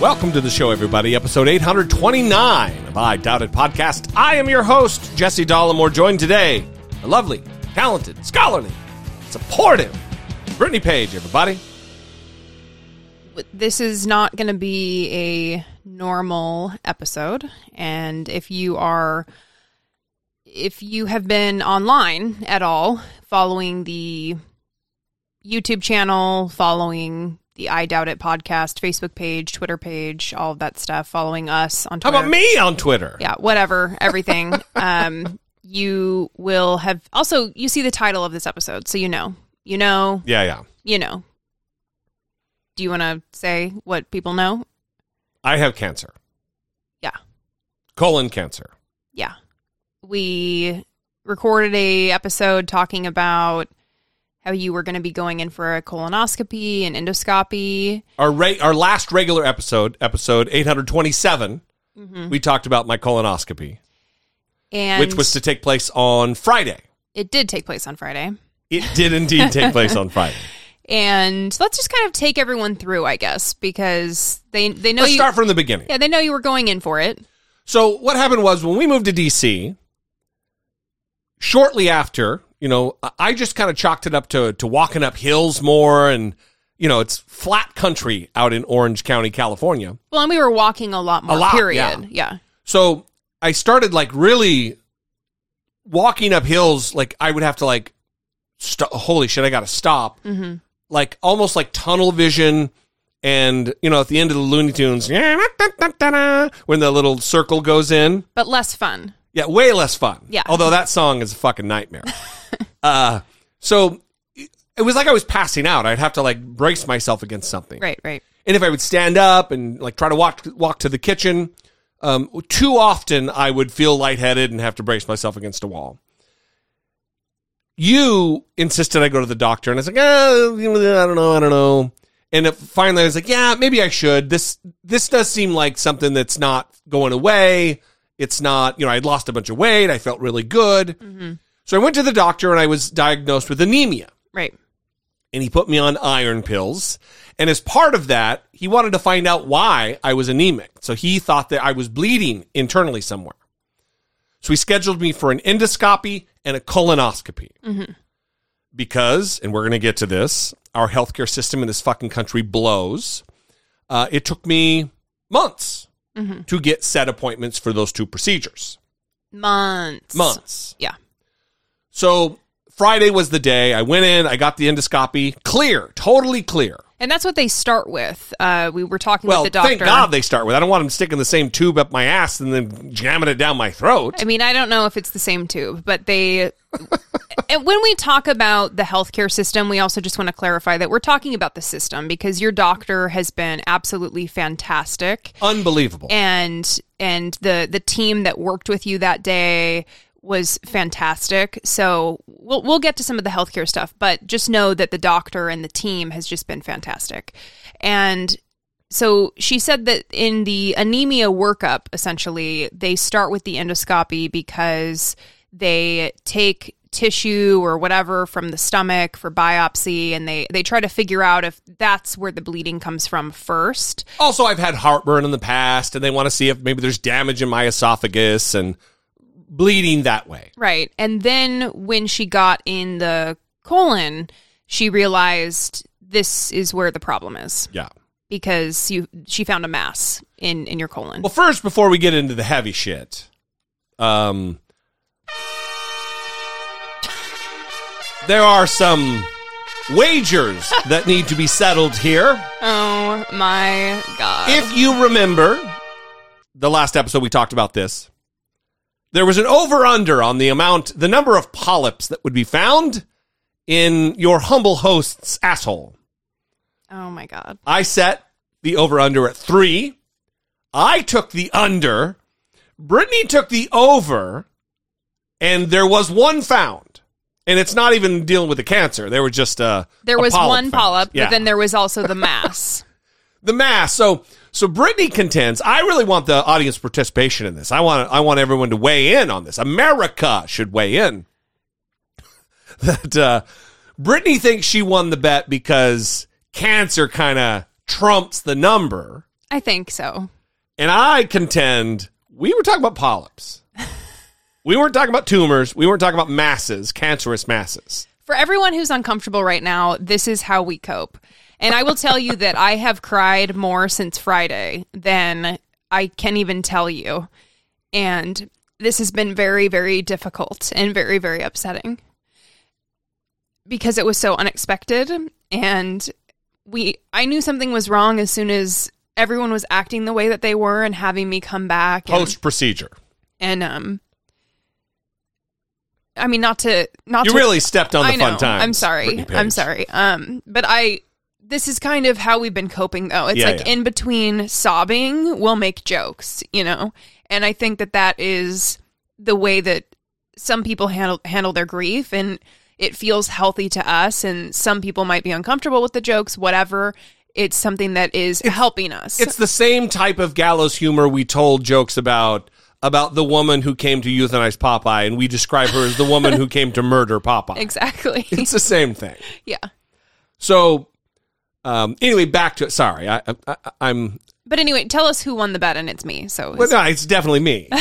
Welcome to the show, everybody. Episode 829 of I Doubt It podcast. I am your host, Jesse Dollemore, joined today the lovely, talented, scholarly, supportive Brittany Page, everybody. this is not going to be a normal episode and if you are if you have been online at all following the YouTube channel, following the I Doubt It podcast, Facebook page, Twitter page, all of that stuff, following us on Twitter. How about me on Twitter? Yeah, whatever, everything. um you will have also you see the title of this episode, so you know. You know, Yeah, yeah. you know. Do you want to say what people know? I have cancer, Yeah. colon cancer. Yeah. We recorded a episode talking about how you were going to be going in for a colonoscopy and endoscopy. Our, re- our last regular episode, episode 827, mm-hmm. we talked about my colonoscopy, And which was to take place on Friday. it did take place on Friday. It did indeed take place on Friday. And let's just kind of take everyone through, I guess, because they they know Let's you start from the beginning. Yeah, they know you were going in for it. So what happened was when we moved to DC, shortly after, you know, I- just kind of chalked it up to to walking up hills more and you know, it's flat country out in Orange County, California. Well, and we were walking a lot more lot, period. yeah. yeah. So I started like really walking up hills like I would have to like st- holy shit, I got to stop. hmm Like almost like tunnel vision and you know, at the end of the Looney Tunes, when the little circle goes in, But less fun. Yeah, way less fun. Yeah. Although that song is a fucking nightmare. uh, so it was like I was passing out. I'd have to like brace myself against something. Right, right. And if I would stand up and like try to walk walk to the kitchen, um, too often I would feel lightheaded and have to brace myself against a wall. You insisted I go to the doctor, and I was like, oh, I don't know, I don't know. And it, finally, I was like, yeah, maybe I should. This this does seem like something that's not going away. It's not, you know, I'd lost a bunch of weight. I felt really good. So I went to the doctor, and I was diagnosed with anemia Right. and he put me on iron pills. And as part of that, he wanted to find out why I was anemic. So he thought that I was bleeding internally somewhere. So he scheduled me for an endoscopy and a colonoscopy. Because, and we're going to get to this, our healthcare system in this fucking country blows. Uh, it took me months to get set appointments for those two procedures. Months. Months. Yeah. So Friday was the day. I went in, I got the endoscopy, clear, totally clear. And that's what they start with. Uh, we were talking Well, with the doctor. thank God they start with. I don't want them sticking the same tube up my ass and then jamming it down my throat. I mean, I don't know if it's the same tube, but they. and when we talk about the healthcare system, we also just want to clarify that we're talking about the system because your doctor has been absolutely fantastic, Unbelievable. and and the the team that worked with you that day was fantastic. So we'll we'll get to some of the healthcare stuff, but just know that the doctor and the team has just been fantastic, and so she said that in the anemia workup, essentially, they start with the endoscopy because they take tissue or whatever from the stomach for biopsy and they they try to figure out if that's where the bleeding comes from first. also, I've had heartburn in the past and they want to see if maybe there's damage in my esophagus and bleeding that way. Right. And then when she got in the colon, she realized this is where the problem is Yeah. because you she found a mass in in your colon. Well, first, before we get into the heavy shit, um, there are some wagers that need to be settled here. oh my god. If you remember the last episode, we talked about this. There was an over under on the amount, the number of polyps that would be found in your humble host's asshole. Oh my god. I set the over under at three. I took the under. Brittany took the over, and there was one found. And it's not even dealing with the cancer. There was just a There a was polyp one found. polyp, Yeah. but then there was also the mass. the mass. So so Brittany contends. I really want the audience participation in this. I want I want everyone to weigh in on this. America should weigh in. that uh, Brittany thinks she won the bet because cancer kind of trumps the number, I think so. and I contend we were talking about polyps. we weren't talking about tumors. We weren't talking about masses, cancerous masses. For everyone who's uncomfortable right now, this is how we cope. And I will tell you that I have cried more since Friday than I can even tell you. And this has been very, very difficult and very, very upsetting because it was so unexpected. And we, I knew something was wrong as soon as everyone was acting the way that they were and having me come back. Post procedure. and um I mean not to not You to, really stepped on the I know. fun times. I'm sorry. I'm sorry. Um but I this is kind of how we've been coping though. It's Yeah, like yeah. in between sobbing, we'll make jokes, you know. And I think that that is the way that some people handle handle their grief and it feels healthy to us and some people might be uncomfortable with the jokes, whatever. It's something that is helping us. It's the same type of gallows humor we told jokes about about the woman who came to euthanize Popeye, and we describe her as the woman who came to murder Popeye. exactly. It's the same thing. yeah. So, um, anyway, back to it. Sorry, I, I, I'm. But anyway, tell us who won the bet, and it's me. So Well, no, it's definitely me.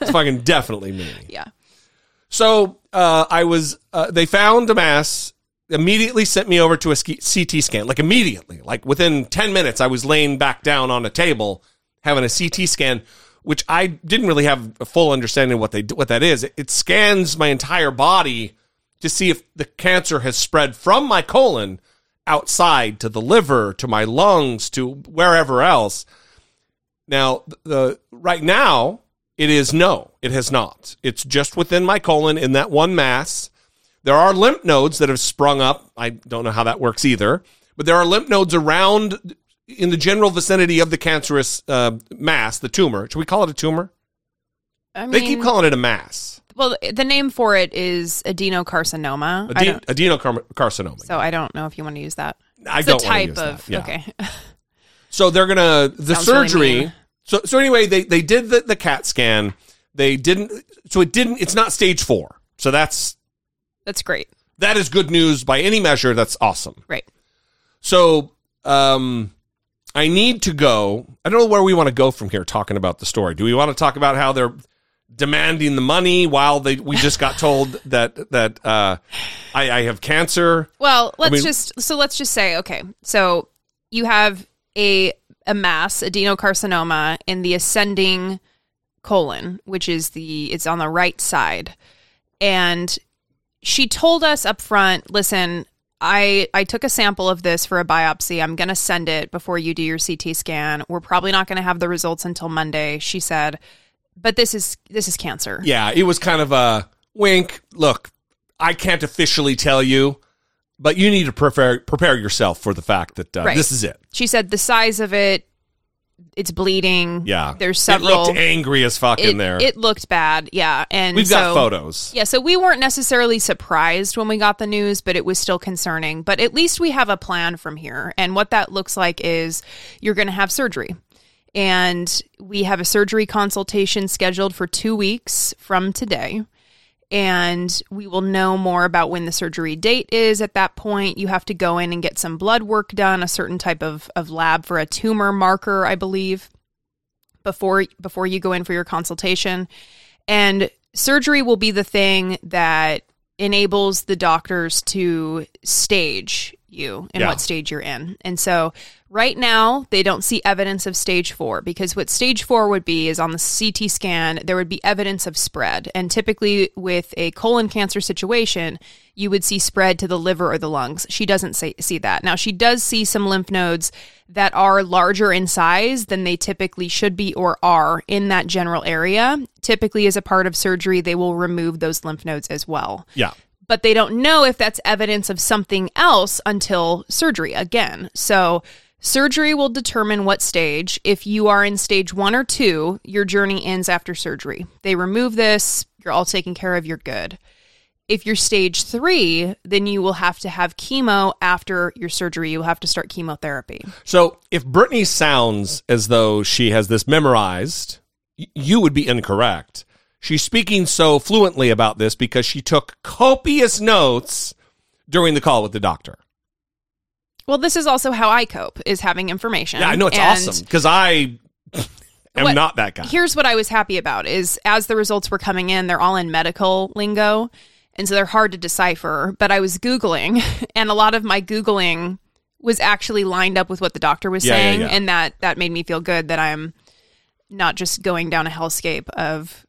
It's fucking definitely me. yeah, So uh, I was. Uh, they found a mass. Immediately sent me over to a ski- CT scan. Like immediately, like within ten minutes, I was laying back down on a table having a CT scan, which I didn't really have a full understanding of what they what that is. It, it scans my entire body to see if the cancer has spread from my colon outside to the liver, to my lungs, to wherever else. Now, the right now, it is no, it has not. It's just within my colon in that one mass. There are lymph nodes that have sprung up. I don't know how that works either, but there are lymph nodes around in the general vicinity of the cancerous uh, mass, the tumor. Should we call it a tumor? I mean, They keep calling it a mass, well, the name for it is adenocarcinoma. Adenocarcinoma. so I don't know if you want to use that. I It's don't a type use of that. Yeah. okay. So they're gonna the Sounds surgery. mean. so so anyway, they they did the, the CAT scan. They didn't. So it didn't. It's not stage four. So that's That's great. that is good news by any measure. That's awesome. Right. So um, I need to go. I don't know where we want to go from here. Talking about the story. Do we want to talk about how they're demanding the money while they we just got told that that uh, I, I have cancer? Well, let's mean- just so let's just say okay. So you have a a mass adenocarcinoma in the ascending colon, which is the it's on the right side, and she told us up front, listen. I, I took a sample of this for a biopsy. I'm going to send it before you do your CT scan. We're probably not going to have the results until Monday, she said. But this is this is cancer. Yeah, it was kind of a wink. Look, I can't officially tell you, but you need to prepare prepare yourself for the fact that uh, Right. this is it. She said the size of it, it's bleeding. Yeah, There's several. It looked angry as fuck it, in there. it looked bad. Yeah. And We've got photos. Yeah, so we weren't necessarily surprised when we got the news, but it was still concerning. But at least we have a plan from here. And what that looks like is you're going to have surgery. And we have a surgery consultation scheduled for two weeks from today. And we will know more about when the surgery date is at that point. You have to go in and get some blood work done, a certain type of, of lab for a tumor marker, I believe, before before you go in for your consultation. And surgery will be the thing that enables the doctors to stage you and Yeah. what stage you're in. And so right now they don't see evidence of stage 4 because what stage 4 would be is on the CT scan there would be evidence of spread. And typically with a colon cancer situation, you would see spread to the liver or the lungs. She doesn't say, see that. Now she does see some lymph nodes that are larger in size than they typically should be or are in that general area. Typically as a part of surgery they will remove those lymph nodes as well Yeah. But they don't know if that's evidence of something else until surgery again. So, surgery will determine what stage. If you are in stage one or two, your journey ends after surgery. They remove this, you're all taken care of, you're good. If you're stage three, then you will have to have chemo after your surgery. You will have to start chemotherapy. So if Brittany sounds as though she has this memorized, you would be incorrect. She's speaking so fluently about this because she took copious notes during the call with the doctor. Well, this is also how I cope is having information. Yeah, I know it's And awesome because I am What- not that guy. Here's what I was happy about is as the results were coming in, they're all in medical lingo. And so they're hard to decipher. But I was Googling and a lot of my Googling was actually lined up with what the doctor was Yeah, yeah, saying. yeah. And that that made me feel good that I'm not just going down a hellscape of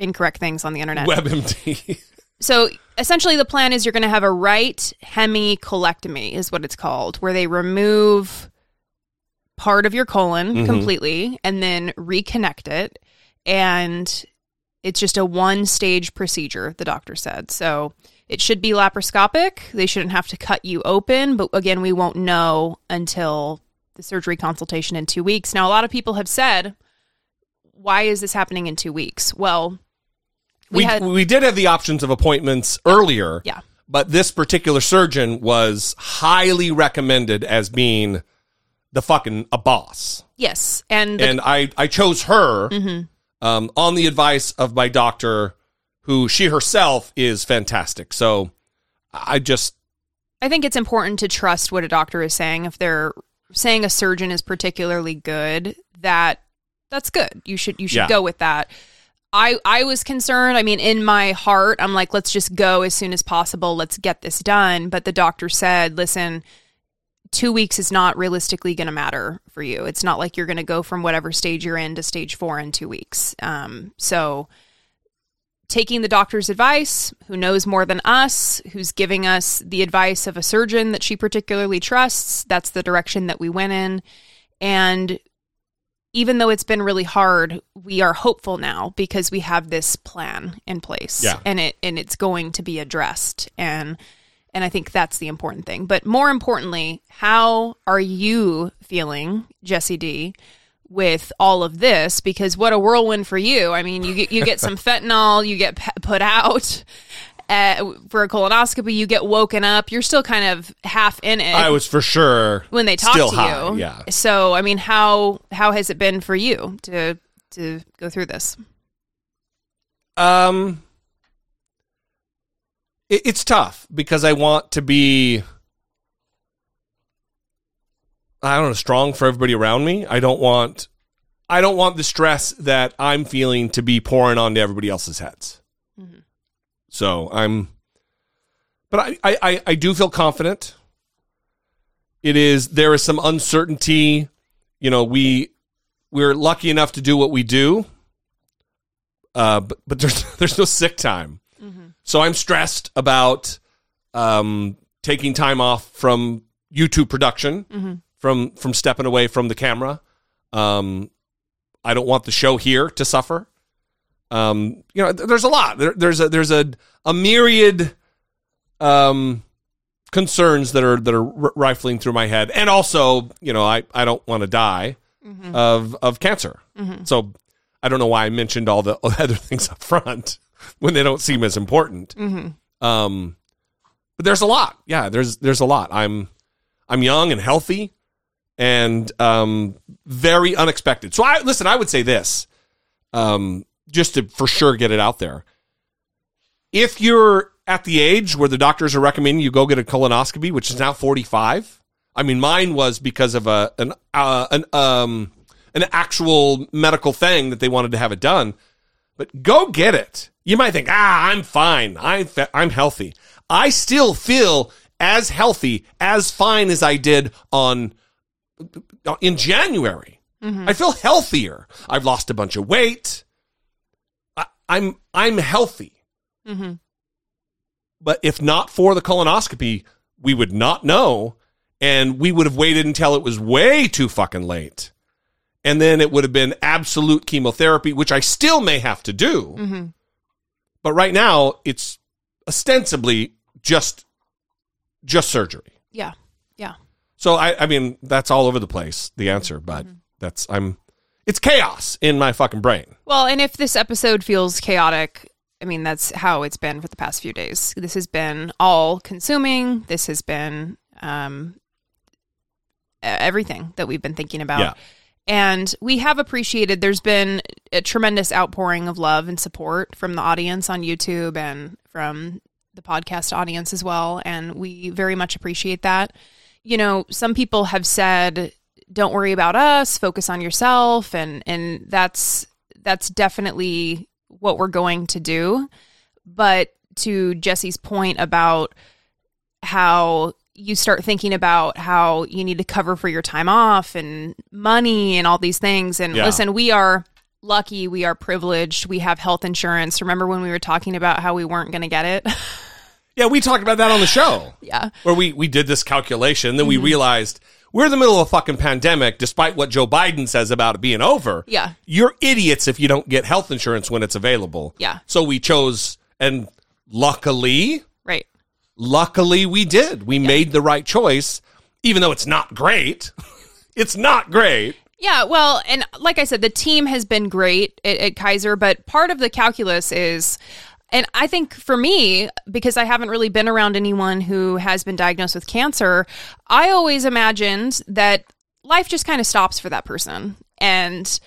incorrect things on the internet. WebMD. So essentially, the plan is you're going to have a right hemicolectomy, is what it's called, where they remove part of your colon Mhm. completely and then reconnect it. And it's just a one stage procedure, the doctor said. So it should be laparoscopic. They shouldn't have to cut you open. But again, we won't know until the surgery consultation in two weeks. Now, a lot of people have said, why is this happening in two weeks? Well, we, had- we did have the options of appointments earlier. Yeah. But this particular surgeon was highly recommended as being the fucking a boss. Yes, and the- and I, I chose her Mhm. um, on the advice of my doctor, who she herself is fantastic. So I just, I think it's important to trust what a doctor is saying. If they're saying a surgeon is particularly good, that that's good. You should you should Yeah. go with that. I I was concerned. I mean, in my heart, I'm like, let's just go as soon as possible. Let's get this done. But the doctor said, listen, two weeks is not realistically going to matter for you. It's not like you're going to go from whatever stage you're in to stage four in two weeks. Um, so taking the doctor's advice, who knows more than us, who's giving us the advice of a surgeon that she particularly trusts. That's the direction that we went in. And even though it's been really hard, we are hopeful now because we have this plan in place. Yeah. And it and it's going to be addressed. And and I think that's the important thing. But more importantly, how are you feeling, Jesse D? with all of this because what a whirlwind for you. I mean, you get you get some fentanyl, you get put out uh, for a colonoscopy, you get woken up. You're still kind of half in it I was for sure when they talk to high, you. Yeah. So, I mean, how how has it been for you to to go through this? Um, it, it's tough because I want to be, I don't know, strong for everybody around me. I don't want, I don't want the stress that I'm feeling to be pouring onto everybody else's heads. So I'm, but I, I, I, do feel confident. It is there is some uncertainty. You know, we we're lucky enough to do what we do. Uh, but but there's there's no sick time. So I'm stressed about um, taking time off from YouTube production, from from stepping away from the camera. Um, I don't want the show here to suffer. Um, you know, there's a lot. There, there's a there's a a myriad um, concerns that are that are rifling through my head, and also, you know, I I don't want to die of of cancer. So I don't know why I mentioned all the other things up front when they don't seem as important. Um, but there's a lot. Yeah, there's there's a lot. I'm I'm young and healthy, and um, very unexpected. So I listen. I would say this, um, just to for sure get it out there. If you're at the age where the doctors are recommending you go get a colonoscopy, which is now 45. I mean, mine was because of a an uh, an um an actual medical thing that they wanted to have it done. But go get it. You might think, ah, I'm fine. I'm fe- I'm healthy. I still feel as healthy, as fine as I did on in January. I feel healthier. I've lost a bunch of weight. I'm I'm healthy. Mm-hmm. But if not for the colonoscopy, we would not know, and we would have waited until it was way too fucking late, and then it would have been absolute chemotherapy, which I still may have to do. Mm-hmm. But right now, it's ostensibly just just surgery. Yeah. Yeah. So I, I mean, that's all over the place. The answer, but that's I'm. It's chaos in my fucking brain. Well, and if this episode feels chaotic, I mean, that's how it's been for the past few days. This has been all consuming. This has been um, everything that we've been thinking about. Yeah. And we have appreciated, there's been a tremendous outpouring of love and support from the audience on YouTube and from the podcast audience as well. And we very much appreciate that. You know, some people have said, don't worry about us, focus on yourself. And, and that's, that's definitely what we're going to do. But to Jesse's point about how you start thinking about how you need to cover for your time off and money and all these things. And Yeah. listen, we are lucky, we are privileged, we have health insurance. Remember when we were talking about how we weren't going to get it? Yeah, we talked about that on the show. yeah. where we we did this calculation. Then we Mm-hmm. realized we're in the middle of a fucking pandemic, despite what Joe Biden says about it being over. Yeah. you're idiots if you don't get health insurance when it's available. Yeah. So we chose, and luckily, Right. luckily we did. We made the right choice, even though it's not great. it's not great. Yeah, well, and like I said, the team has been great at, at Kaiser, but part of the calculus is, and I think for me, because I haven't really been around anyone who has been diagnosed with cancer, I always imagined that life just kind of stops for that person. And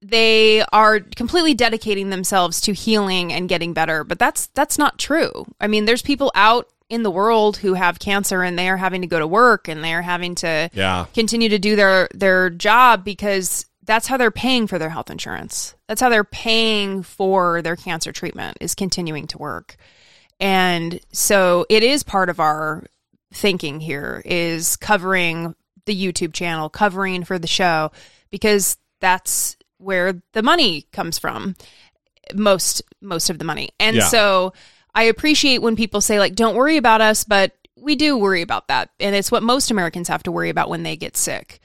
they are completely dedicating themselves to healing and getting better but that's that's not true i mean there's people out in the world who have cancer and they are having to go to work and they are having to Yeah. continue to do their their job because that's how they're paying for their health insurance that's how they're paying for their cancer treatment is continuing to work and so it is part of our thinking here is covering the YouTube channel, covering for the show because that's where the money comes from. Most most of the money. And Yeah. so I appreciate when people say like don't worry about us, but we do worry about that. And it's what most Americans have to worry about when they get sick.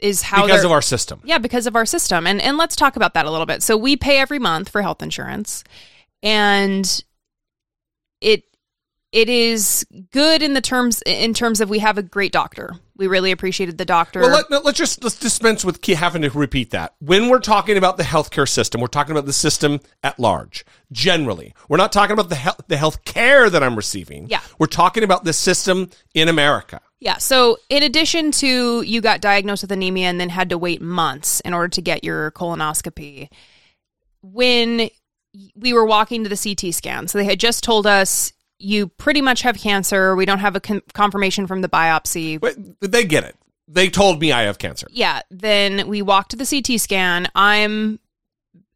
Is how because of our system. yeah, because of our system. And and let's talk about that a little bit. So we pay every month for health insurance and it it is good in the terms in terms of we have a great doctor. We really appreciated the doctor. Well, let, let's just let's dispense with having to repeat that. When we're talking about the healthcare system, we're talking about the system at large. Generally, we're not talking about the health the health care that I'm receiving. Yeah. we're talking about the system in America. Yeah. So, in addition to you got diagnosed with anemia and then had to wait months in order to get your colonoscopy, when we were walking to the CT scan, so they had just told us you pretty much have cancer. We don't have a con- confirmation from the biopsy. But they get it. They told me I have cancer. Yeah. Then we walked to the CT scan. I'm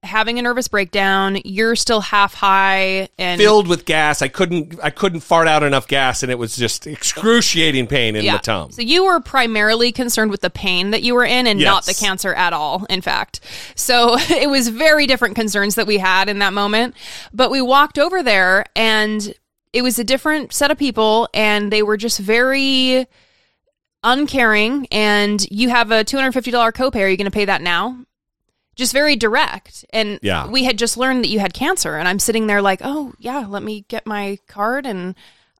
having a nervous breakdown. You're still half high and Filled with gas. I couldn't I couldn't fart out enough gas, and it was just excruciating pain in the tum. So you were primarily concerned with the pain that you were in and not the cancer at all, in fact. So it was very different concerns that we had in that moment. But we walked over there and it was a different set of people and they were just very uncaring and you have a $250 copay. Are you going to pay that now? Just very direct. And Yeah. we had just learned that you had cancer and I'm sitting there like, oh yeah, let me get my card and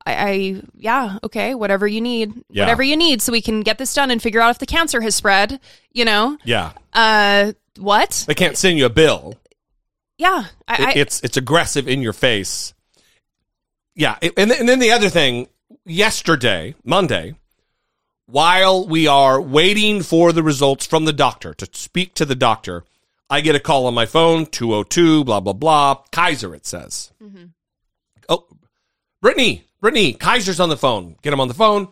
I, I yeah, okay, whatever you need, Yeah. whatever you need, so we can get this done and figure out if the cancer has spread. You know, Yeah, uh, what? they can't send you a bill. Yeah, I, It- it's it's aggressive in your face. Yeah, it- and th- and then the other thing, yesterday, Monday, while we are waiting for the results from the doctor to speak to the doctor, I get a call on my phone, two oh two, blah blah blah, Kaiser. It says, Mm-hmm. oh, Brittany, Brittany, Kaiser's on the phone. Get him on the phone.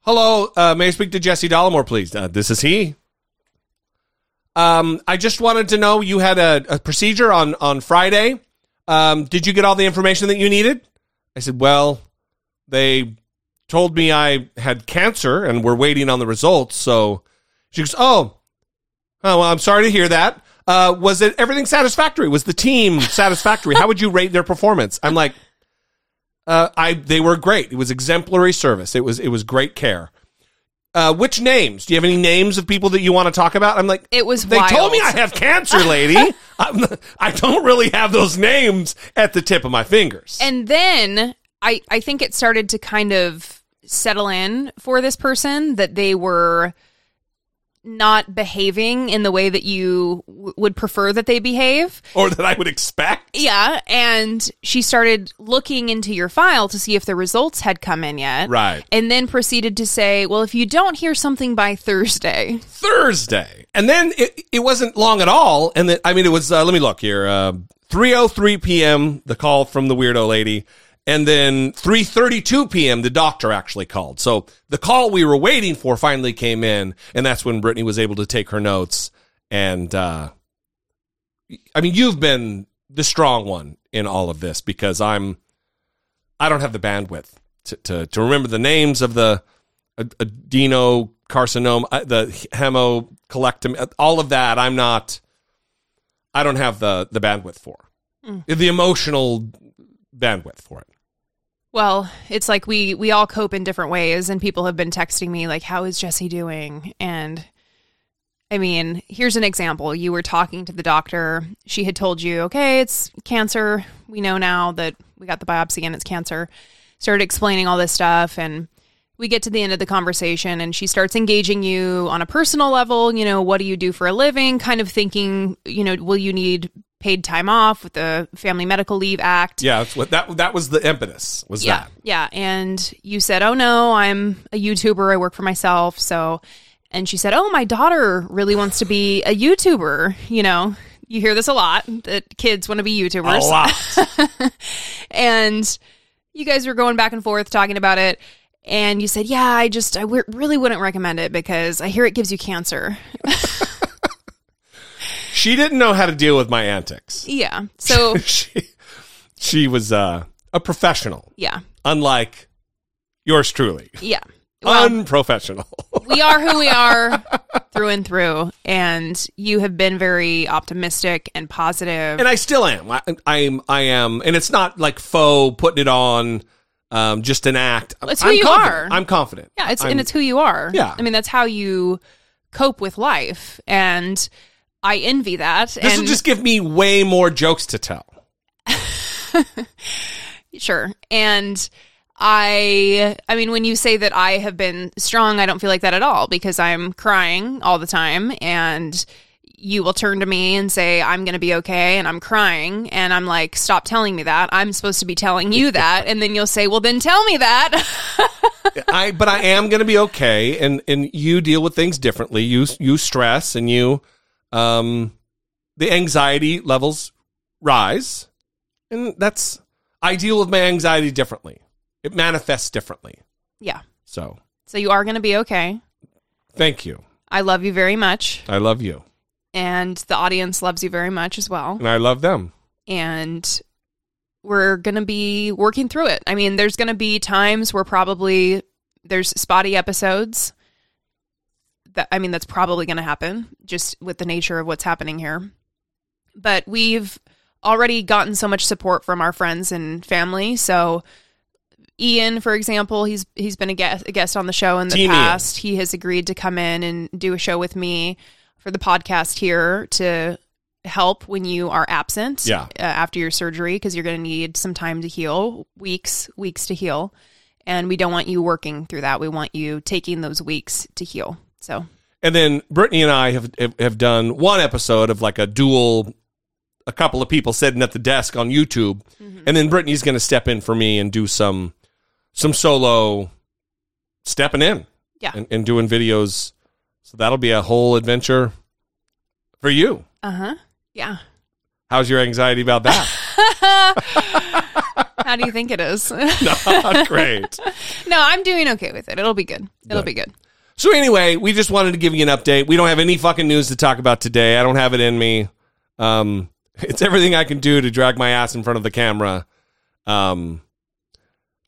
Hello, uh, may I speak to Jesse Dollemore, please? Uh, this is he. Um, I just wanted to know you had a, a procedure on on Friday. Um, did you get all the information that you needed? I said, well, they told me I had cancer and we're waiting on the results. So she goes, oh, oh, well, I'm sorry to hear that. Uh, was it everything satisfactory? Was the team satisfactory? How would you rate their performance? I'm like, uh, I they were great. It was exemplary service. It was it was great care. Uh, which names? Do you have any names of people that you want to talk about? I'm like, It was They told me I have cancer, lady. I'm, I don't really have those names at the tip of my fingers. And then I I think it started to kind of settle in for this person that they were not behaving in the way that you w- would prefer that they behave. or that I would expect. Yeah, and she started looking into your file to see if the results had come in yet. Right. And then proceeded to say, "Well, if you don't hear something by Thursday, Thursday. And then it, it wasn't long at all. And then, I mean, it was, uh, let me look here. Uh, 3.03 p.m., the call from the weirdo lady. And then 3.32 p.m., the doctor actually called. So the call we were waiting for finally came in. And that's when Brittany was able to take her notes. And, uh, I mean, you've been the strong one in all of this because I'm, I don't have the bandwidth to, to, to remember the names of the ad- adenocarcinoma, uh, the hemocolectomy, all of that. I'm not, I don't have the, the bandwidth for the emotional bandwidth for it. Well, it's like we we all cope in different ways and people have been texting me like how is Jesse doing? And I mean, here's an example. You were talking to the doctor. She had told you, "Okay, it's cancer. We know now that we got the biopsy and it's cancer." Started explaining all this stuff and we get to the end of the conversation and she starts engaging you on a personal level, you know, what do you do for a living? Kind of thinking, you know, will you need paid time off with the Family Medical Leave Act? Yeah, that's what that that was the impetus. Was yeah, that yeah. And you said, "Oh no, I'm a YouTuber. I work for myself." So, and she said, "Oh, my daughter really wants to be a YouTuber." You know, you hear this a lot that kids want to be YouTubers. a lot? and you guys were going back and forth talking about it. And you said, "Yeah, I just I w- really wouldn't recommend it because I hear it gives you cancer." she didn't know how to deal with my antics. yeah. So, she she was uh, a professional, yeah, unlike yours truly, yeah. Well, unprofessional. we are who we are through and through and you have been very optimistic and positive and I still am. I, I'm, I am, and it's not like faux putting it on, um, just an act. It's who I'm you confident. are. I'm confident. yeah it's I'm- and it's who you are Yeah. i mean that's how you cope with life and i envy that This and will just give me way more jokes to tell. sure and i i mean when you say that i have been strong i don't feel like that at all because i'm crying all the time and you will turn to me and say i'm going to be okay and i'm crying and i'm like stop telling me that i'm supposed to be telling you that and then you'll say well then tell me that I, but I am going to be okay, and and you deal with things differently. You you stress, and you, um, the anxiety levels rise, and that's I deal with my anxiety differently. It manifests differently. yeah So so you are going to be okay thank you. i love you very much I love you, and the audience loves you very much as well and I love them. and we're going to be working through it. I mean, there's going to be times where probably there's spotty episodes. That I mean, that's probably going to happen just with the nature of what's happening here. But we've already gotten so much support from our friends and family. So Ian, for example, he's he's been a guest, a guest on the show in the Team Ian. past. He has agreed to come in and do a show with me for the podcast here to help when you are absent Yeah. uh, after your surgery because you're going to need some time to heal, weeks, weeks to heal. And we don't want you working through that. We want you taking those weeks to heal. So, And then Brittany and I have, have done one episode of like a dual, a couple of people sitting at the desk on YouTube, and then Brittany's going to step in for me and do some some solo stepping in, Yeah. and, and doing videos. So that'll be a whole adventure for you. uh huh. Yeah. How's your anxiety about that? How do you think it is? Not great. no, I'm doing okay with it. It'll be good. It'll Good. be good. So anyway, we just wanted to give you an update. We don't have any fucking news to talk about today. I don't have it in me. Um, it's everything I can do to drag my ass in front of the camera. Um,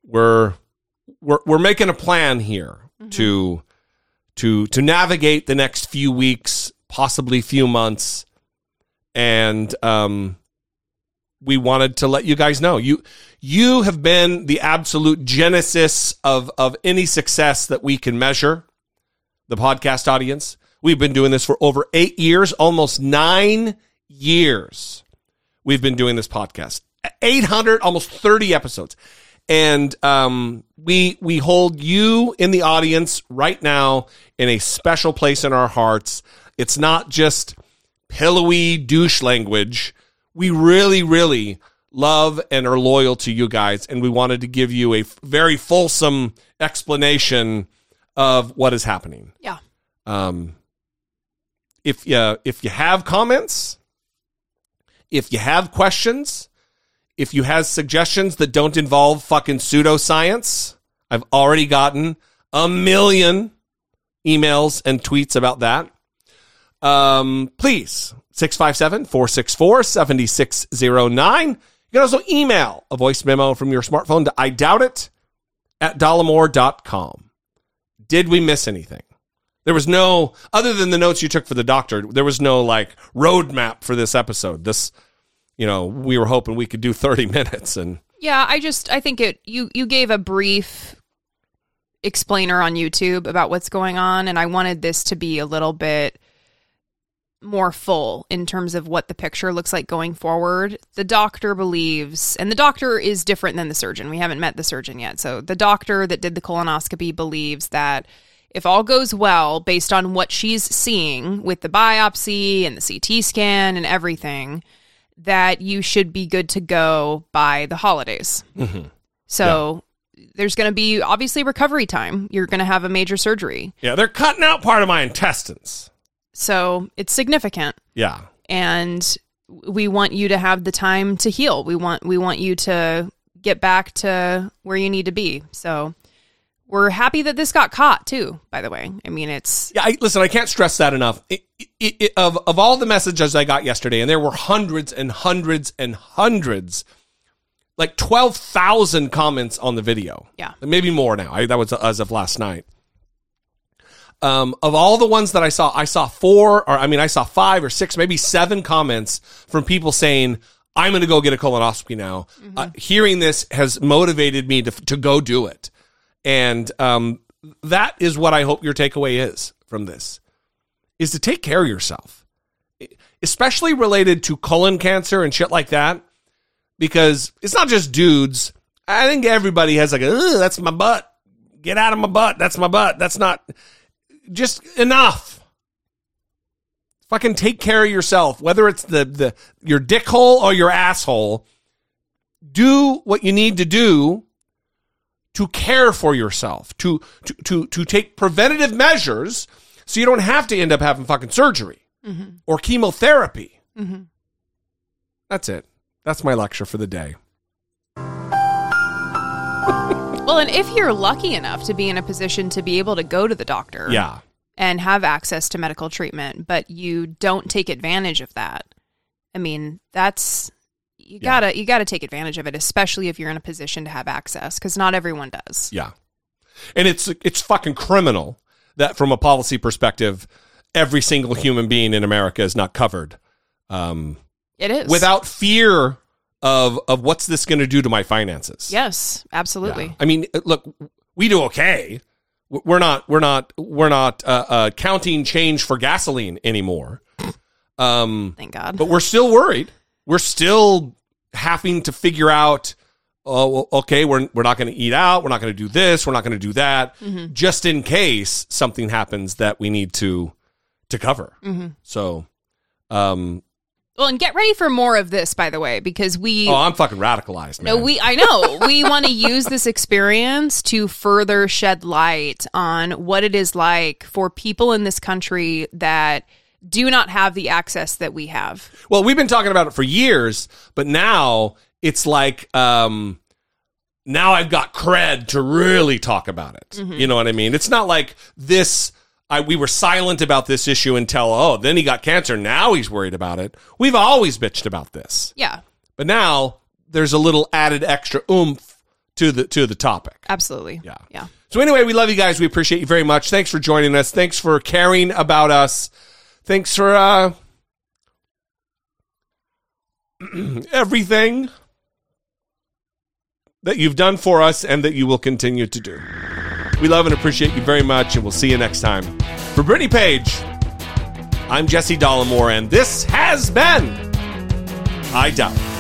we're we're we're making a plan here to to to navigate the next few weeks, possibly few months, and um, we wanted to let you guys know you you have been the absolute genesis of of any success that we can measure the podcast audience. We've been doing this for over eight years, almost nine years. We've been doing this podcast. 800, almost 30 episodes. And um, we we hold you in the audience right now in a special place in our hearts. It's not just pillowy douche language. We really, really love and are loyal to you guys, and we wanted to give you a very fulsome explanation of what is happening. Yeah. Um, if you if you have comments, if you have questions, if you have suggestions that don't involve fucking pseudoscience, I've already gotten a million emails and tweets about that. Um, please 657-464-7609. You can also email a voice memo from your smartphone to I doubt it at dollemore.com. Did we miss anything? There was no, other than the notes you took for the doctor, there was no like roadmap for this episode. This, you know, we were hoping we could do 30 minutes and Yeah, I just I think it you you gave a brief explainer on YouTube about what's going on and I wanted this to be a little bit more full in terms of what the picture looks like going forward. The doctor believes and the doctor is different than the surgeon. We haven't met the surgeon yet. So the doctor that did the colonoscopy believes that if all goes well based on what she's seeing with the biopsy and the CT scan and everything that you should be good to go by the holidays. Mm-hmm. So there's going to be obviously recovery time. You're going to have a major surgery. yeah, they're cutting out part of my intestines. So it's significant Yeah. and we want you to have the time to heal. We want we want you to get back to where you need to be. So we're happy that this got caught too, by the way. I mean, it's Yeah, I, listen, I can't stress that enough. It, it, it, of of all the messages I got yesterday, and there were hundreds and hundreds and hundreds, like twelve thousand comments on the video. Yeah. maybe more now. I, that was as of last night. Um, of all the ones that I saw, I saw four, or I mean, I saw five or six, maybe seven comments from people saying, "I'm going to go get a colonoscopy now." Uh, hearing this has motivated me to to go do it, and um, that is what I hope your takeaway is from this is to take care of yourself, especially related to colon cancer and shit like that, because it's not just dudes. I think everybody has like, "Ugh, that's my butt. Get out of my butt. That's my butt. That's not just enough. Fucking take care of yourself, whether it's the, the your dick hole or your asshole. Do what you need to do to care for yourself, to to to to take preventative measures so you don't have to end up having fucking surgery mm-hmm. or chemotherapy. Mm-hmm. That's it. That's my lecture for the day. Well, and if you're lucky enough to be in a position to be able to go to the doctor, Yeah. and have access to medical treatment, but you don't take advantage of that. I mean, that's you Yeah. gotta you gotta take advantage of it, especially if you're in a position to have access, because not everyone does. Yeah. And it's it's fucking criminal that from a policy perspective, every single human being in America is not covered. Um, It is without fear of of what's this going to do to my finances. yes, absolutely. Yeah. I mean, look, we do okay. We're not we're not we're not uh, uh, counting change for gasoline anymore. Um, Thank God. but we're still worried. We're still having to figure out. Oh, well, okay. We're we're not going to eat out. We're not going to do this. We're not going to do that, just in case something happens that we need to to cover. So, um, well, and get ready for more of this, by the way, because we oh, I'm fucking radicalized, man. No, we I know. we want to use this experience to further shed light on what it is like for people in this country that do not have the access that we have. Well, we've been talking about it for years, but now it's like um now I've got cred to really talk about it. You know what I mean? It's not like this I we were silent about this issue until oh, then he got cancer, now he's worried about it. We've always bitched about this. Yeah, But now there's a little added extra oomph to the to the topic. absolutely. Yeah. Yeah. So anyway, we love you guys. We appreciate you very much. Thanks for joining us. Thanks for caring about us. Thanks for uh everything that you've done for us and that you will continue to do. We love and appreciate you very much, and we'll see you next time. For Brittany Page, I'm Jesse Dollemore, and this has been I Doubt.